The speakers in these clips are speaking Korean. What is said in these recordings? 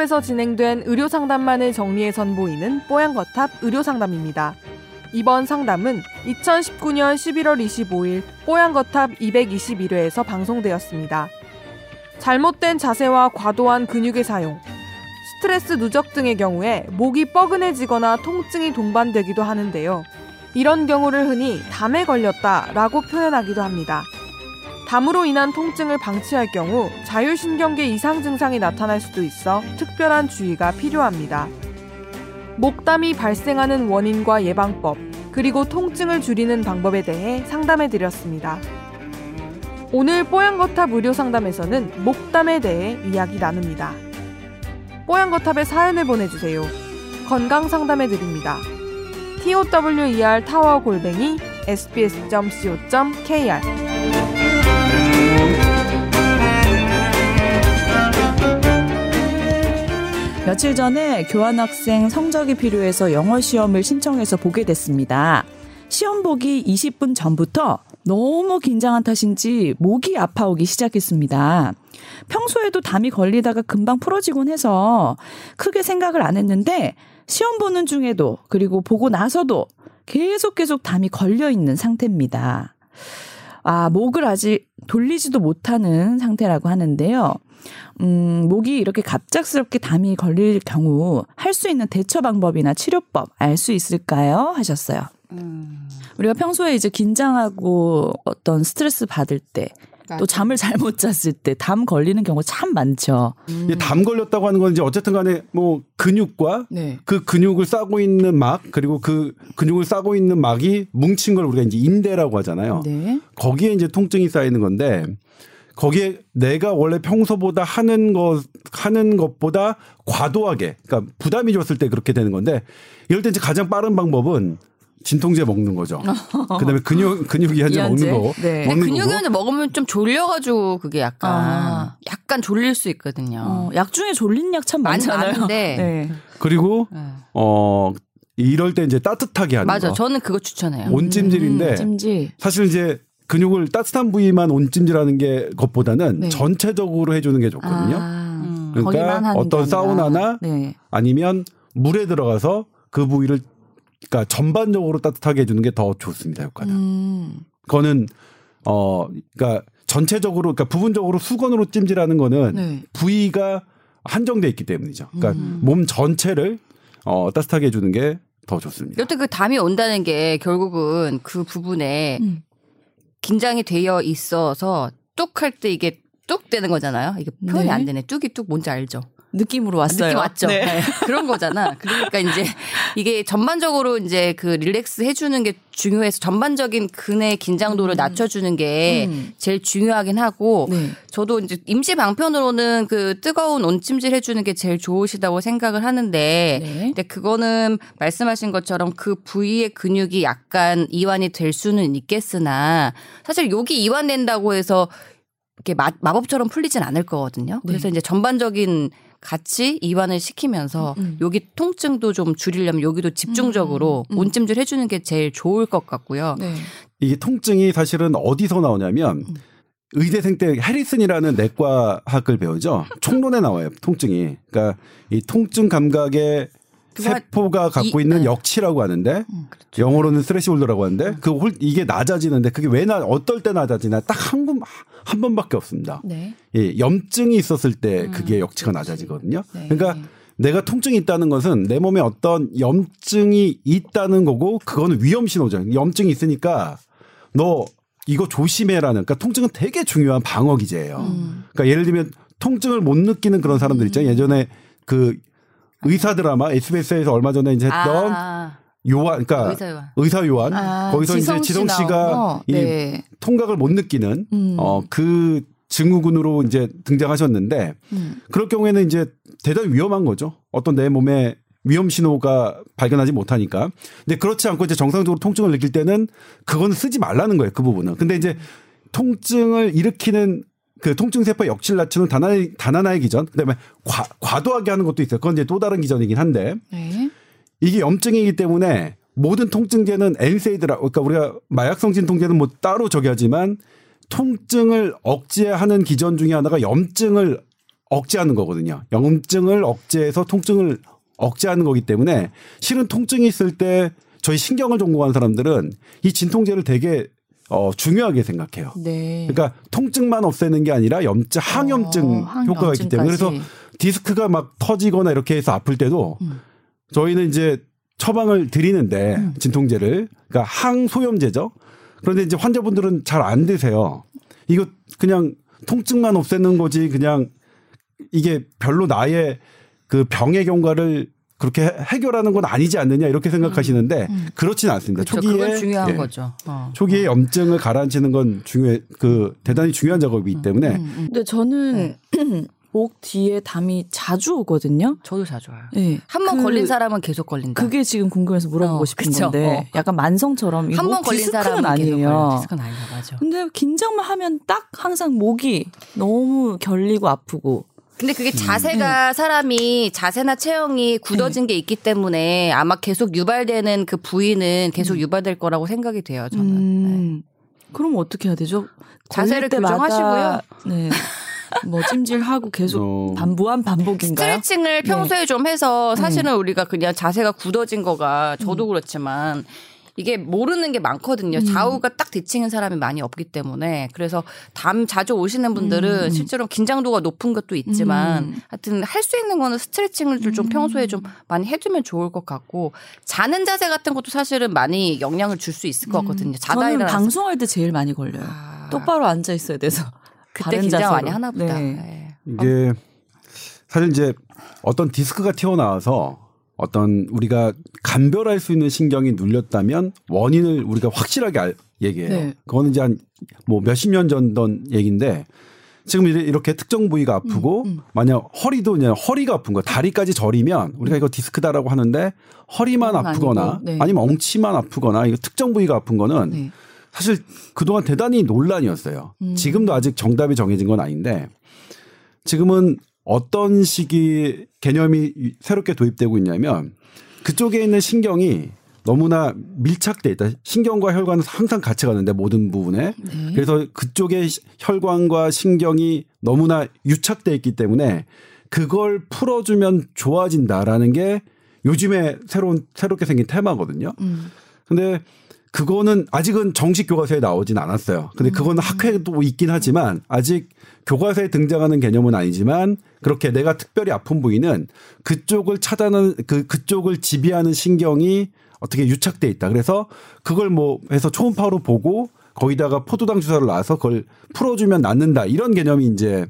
뽀얀거탑에서 진행된 의료 상담만을 정리해 선보이는 뽀얀거탑 의료 상담입니다. 이번 상담은 2019년 11월 25일 뽀얀거탑 221회에서 방송되었습니다. 잘못된 자세와 과도한 근육의 사용, 스트레스 누적 등의 경우에 목이 뻐근해지거나 통증이 동반되기도 하는데요. 이런 경우를 흔히 담에 걸렸다라고 표현하기도 합니다. 담으로 인한 통증을 방치할 경우 자율신경계 이상 증상이 나타날 수도 있어 특별한 주의가 필요합니다. 목담이 발생하는 원인과 예방법, 그리고 통증을 줄이는 방법에 대해 상담해 드렸습니다. 오늘 뽀얀거탑 의료 상담에서는 목담에 대해 이야기 나눕니다. 뽀얀거탑에 사연을 보내주세요. 건강 상담해 드립니다. tower 타워 골뱅이 sbs.co.kr 며칠 전에 교환학생 성적이 필요해서 영어 시험을 신청해서 보게 됐습니다. 시험 보기 20분 전부터 너무 긴장한 탓인지 목이 아파오기 시작했습니다. 평소에도 담이 걸리다가 금방 풀어지곤 해서 크게 생각을 안 했는데 시험 보는 중에도 그리고 보고 나서도 계속 계속 담이 걸려 있는 상태입니다. 아, 목을 아직 돌리지도 못하는 상태라고 하는데요. 음, 목이 이렇게 갑작스럽게 담이 걸릴 경우 할 수 있는 대처 방법이나 치료법 알 수 있을까요? 하셨어요. 음. 우리가 평소에 이제 긴장하고 어떤 스트레스 받을 때 또 잠을 잘 못 잤을 때 담 걸리는 경우 참 많죠. 음. 담 걸렸다고 하는 건 이제 어쨌든 간에 뭐 근육과 네. 그 근육을 싸고 있는 막 그리고 그 근육을 싸고 있는 막이 뭉친 걸 우리가 이제 인대라고 하잖아요. 네. 거기에 이제 통증이 쌓이는 건데 거기에 내가 원래 평소보다 하는 것 하는 것보다 과도하게 그러니까 부담이 줬을 때 그렇게 되는 건데 이럴 때 이제 가장 빠른 방법은 진통제 먹는 거죠. 그다음에 근육 근육 이완제 먹는 거. 네. 근육 이완제 먹으면 좀 졸려가지고 그게 약간 아. 약간 졸릴 수 있거든요. 어, 약 중에 졸린 약 참 많잖아요. 네. 그리고 네. 어 이럴 때 이제 따뜻하게 하는 맞아. 거. 저는 그거 추천해요. 온찜질인데 음, 찜질. 사실 이제 근육을 따뜻한 부위만 온찜질하는 게 것보다는 네. 전체적으로 해주는 게 좋거든요. 아, 음. 그러니까 어떤 사우나나 네. 아니면 물에 들어가서 그 부위를 그러니까 전반적으로 따뜻하게 해주는 게 더 좋습니다 효과는. 음. 그거는 어 그러니까 전체적으로 그러니까 부분적으로 수건으로 찜질하는 거는 네. 부위가 한정돼 있기 때문이죠. 그러니까 음. 몸 전체를 어 따뜻하게 해주는 게 더 좋습니다. 여튼 그 담이 온다는 게 결국은 그 부분에 음. 긴장이 되어 있어서 뚝 할 때 이게 뚝 되는 거잖아요. 이게 표현이 네. 안 되네. 뚝이 뚝 뭔지 알죠? 느낌으로 왔어요. 느낌 왔죠. 네. 네. 그런 거잖아. 그러니까 이제 이게 전반적으로 이제 그 릴렉스 해주는 게 중요해서 전반적인 근의 긴장도를 음. 낮춰주는 게 음. 제일 중요하긴 하고 네. 저도 이제 임시 방편으로는 그 뜨거운 온찜질 해주는 게 제일 좋으시다고 생각을 하는데 네. 근데 그거는 말씀하신 것처럼 그 부위의 근육이 약간 이완이 될 수는 있겠으나 사실 여기 이완된다고 해서 이렇게 마, 마법처럼 풀리진 않을 거거든요. 그래서 네. 이제 전반적인 같이 이완을 시키면서 음. 음. 여기 통증도 좀 줄이려면 여기도 집중적으로 음. 음. 온찜질 해주는 게 제일 좋을 것 같고요. 네. 이게 통증이 사실은 어디서 나오냐면 음. 의대생 때 해리슨이라는 내과학을 배우죠. 총론에 나와요. 통증이. 그러니까 이 통증 감각의 세포가 갖고 이, 있는 네. 역치라고 하는데 음, 그렇죠. 영어로는 스트레시홀더라고 하는데 음. 그 홀, 이게 낮아지는데 그게 왜 나 어떨 때 낮아지나 딱한 한 번밖에 없습니다. 네. 예, 염증이 있었을 때 음, 그게 역치가 그렇지. 낮아지거든요. 네. 그러니까 내가 통증이 있다는 것은 내 몸에 어떤 염증이 있다는 거고 그거는 위험 신호죠. 염증이 있으니까 너 이거 조심해라는 그러니까 통증은 되게 중요한 방어 기제예요. 음. 그러니까 예를 들면 통증을 못 느끼는 그런 사람들 있잖아요. 예전에 그 의사 드라마 SBS에서 얼마 전에 이제 했던 아. 요한, 그러니까 의사, 의사 요한 아, 거기서 이제 지성 씨가 이 네. 통각을 못 느끼는 음. 어그 증후군으로 이제 등장하셨는데 음. 그럴 경우에는 이제 대단히 위험한 거죠. 어떤 내 몸에 위험 신호가 발견하지 못하니까. 근데 그렇지 않고 이제 정상적으로 통증을 느낄 때는 그거는 쓰지 말라는 거예요. 그 부분은. 근데 이제 통증을 일으키는 그 통증 세포 역치를 낮추는 단 하나의 단 하나의 기전. 그 다음에 과, 과도하게 하는 것도 있어요. 그건 이제 또 다른 기전이긴 한데. 네. 이게 염증이기 때문에 모든 통증제는 엔세이드라 그러니까 우리가 마약성 진통제는 뭐 따로 저기 하지만 통증을 억제하는 기전 중에 하나가 염증을 억제하는 거거든요. 염증을 억제해서 통증을 억제하는 거기 때문에 실은 통증이 있을 때 저희 신경을 전공하는 사람들은 이 진통제를 되게 어, 중요하게 생각해요. 네. 그러니까 통증만 없애는 게 아니라 염증, 항염증 어, 효과가 있기 때문에 그래서 디스크가 막 터지거나 이렇게 해서 아플 때도 음. 저희는 이제 처방을 드리는데 음. 진통제를 그러니까 항소염제죠. 그런데 이제 환자분들은 잘 안 드세요. 이거 그냥 통증만 없애는 거지 그냥 이게 별로 나의 그 병의 경과를 그렇게 해결하는 건 아니지 않느냐 이렇게 생각하시는데 음, 음. 그렇지는 않습니다. 그렇죠. 초기에 중요한 예, 거죠. 어. 초기에 어. 염증을 가라앉히는 건 중요해 그 대단히 중요한 작업이기 음, 때문에. 음, 음, 근데 저는 네. 목 뒤에 담이 자주 오거든요. 저도 자주 와요. 네. 한번 그, 걸린 사람은 계속 걸린다. 그게 지금 궁금해서 물어보고 어, 싶은 그쵸? 건데 어. 약간 만성처럼 한 번 걸린 사람은 아니에요. 디스크는 아니야, 맞아. 근데 긴장만 하면 딱 항상 목이 너무 결리고 아프고 근데 그게 자세가 음. 사람이 자세나 체형이 굳어진 네. 게 있기 때문에 아마 계속 유발되는 그 부위는 계속 음. 유발될 거라고 생각이 돼요. 저는. 음. 네. 그럼 어떻게 해야 되죠? 자세를 교정하시고요. 네. 뭐 찜질하고 계속 어. 반무한 반복인가요? 스트레칭을 평소에 네. 좀 해서 사실은 네. 우리가 그냥 자세가 굳어진 거가 저도 음. 그렇지만 이게 모르는 게 많거든요. 음. 좌우가 딱 대칭인 사람이 많이 없기 때문에 그래서 담 자주 오시는 분들은 음. 실제로 긴장도가 높은 것도 있지만 음. 하여튼 할 수 있는 거는 스트레칭을 좀 음. 평소에 좀 많이 해두면 좋을 것 같고 자는 자세 같은 것도 사실은 많이 영향을 줄 수 있을 것 음. 같거든요. 자다 저는 방송할 때 제일 많이 걸려요. 아. 똑바로 앉아 있어야 돼서 그때 긴장 자세로. 많이 하나 보다. 네. 네. 이게 사실 이제 어떤 디스크가 튀어나와서 어떤 우리가 감별할 수 있는 신경이 눌렸다면 원인을 우리가 확실하게 알, 얘기해요. 네. 그거는 이제 한 뭐 몇십 년 전던 얘기인데 지금 이렇게 특정 부위가 아프고 음, 음. 만약 허리도 그냥 허리가 아픈 거 다리까지 저리면 우리가 이거 디스크다라고 하는데 허리만 아프거나 네. 아니면 엉치만 아프거나 이거 특정 부위가 아픈 거는 네. 사실 그동안 대단히 논란이었어요. 음. 지금도 아직 정답이 정해진 건 아닌데 지금은 어떤 시기 개념이 새롭게 도입되고 있냐면 그쪽에 있는 신경이 너무나 밀착돼 있다. 신경과 혈관은 항상 같이 가는데 모든 부분에. 네. 그래서 그쪽에 혈관과 신경이 너무나 유착돼 있기 때문에 그걸 풀어주면 좋아진다라는 게 요즘에 새로운 새롭게 생긴 테마거든요. 음. 근데 그거는 아직은 정식 교과서에 나오진 않았어요. 근데 그거는 음. 학회도 있긴 하지만 아직 교과서에 등장하는 개념은 아니지만 그렇게 내가 특별히 아픈 부위는 그쪽을 차단하는 그 그쪽을 지배하는 신경이 어떻게 유착돼 있다. 그래서 그걸 뭐 해서 초음파로 보고 거기다가 포도당 주사를 놔서 그걸 풀어주면 낫는다. 이런 개념이 이제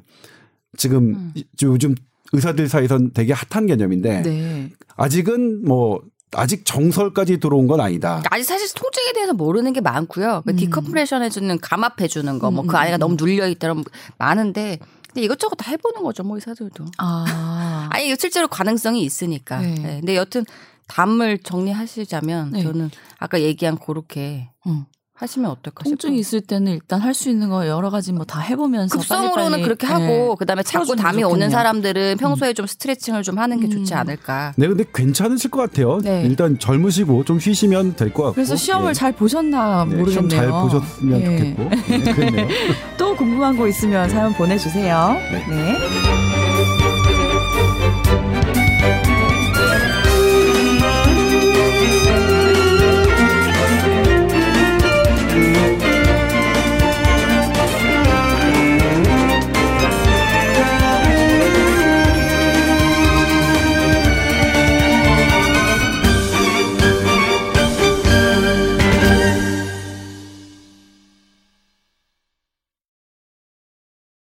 지금 음. 요즘 의사들 사이에선 되게 핫한 개념인데 네. 아직은 뭐 아직 정설까지 들어온 건 아니다. 아직 사실 통증에 대해서 모르는 게 많고요. 그 음. 디컴프레션 해주는 감압 해주는 거, 뭐그 안에가 너무 눌려 있다면 많은데 근데 이것저것 다 해보는 거죠, 뭐 의사들도. 아. 아니 실제로 가능성이 있으니까. 네. 네. 근데 여튼 담을 정리하시자면 네. 저는 아까 얘기한 그렇게 음. 하시면 어떨까 싶어요. 통증이 있을 때는 일단 할 수 있는 거 여러 가지 뭐 다 해보면서 급성으로는 빨리 빨리 그렇게 하고 네. 그다음에 자꾸 담이 좋겠네요. 오는 사람들은 평소에 음. 좀 스트레칭을 좀 하는 게 음. 좋지 않을까. 네, 근데 괜찮으실 것 같아요. 네. 일단 젊으시고 좀 쉬시면 될 것 같고. 그래서 시험을 네. 잘 보셨나 네, 모르겠네요. 시험 잘 보셨으면 네. 좋겠고. 네, 또 궁금한 거 있으면 사연 보내주세요. 네.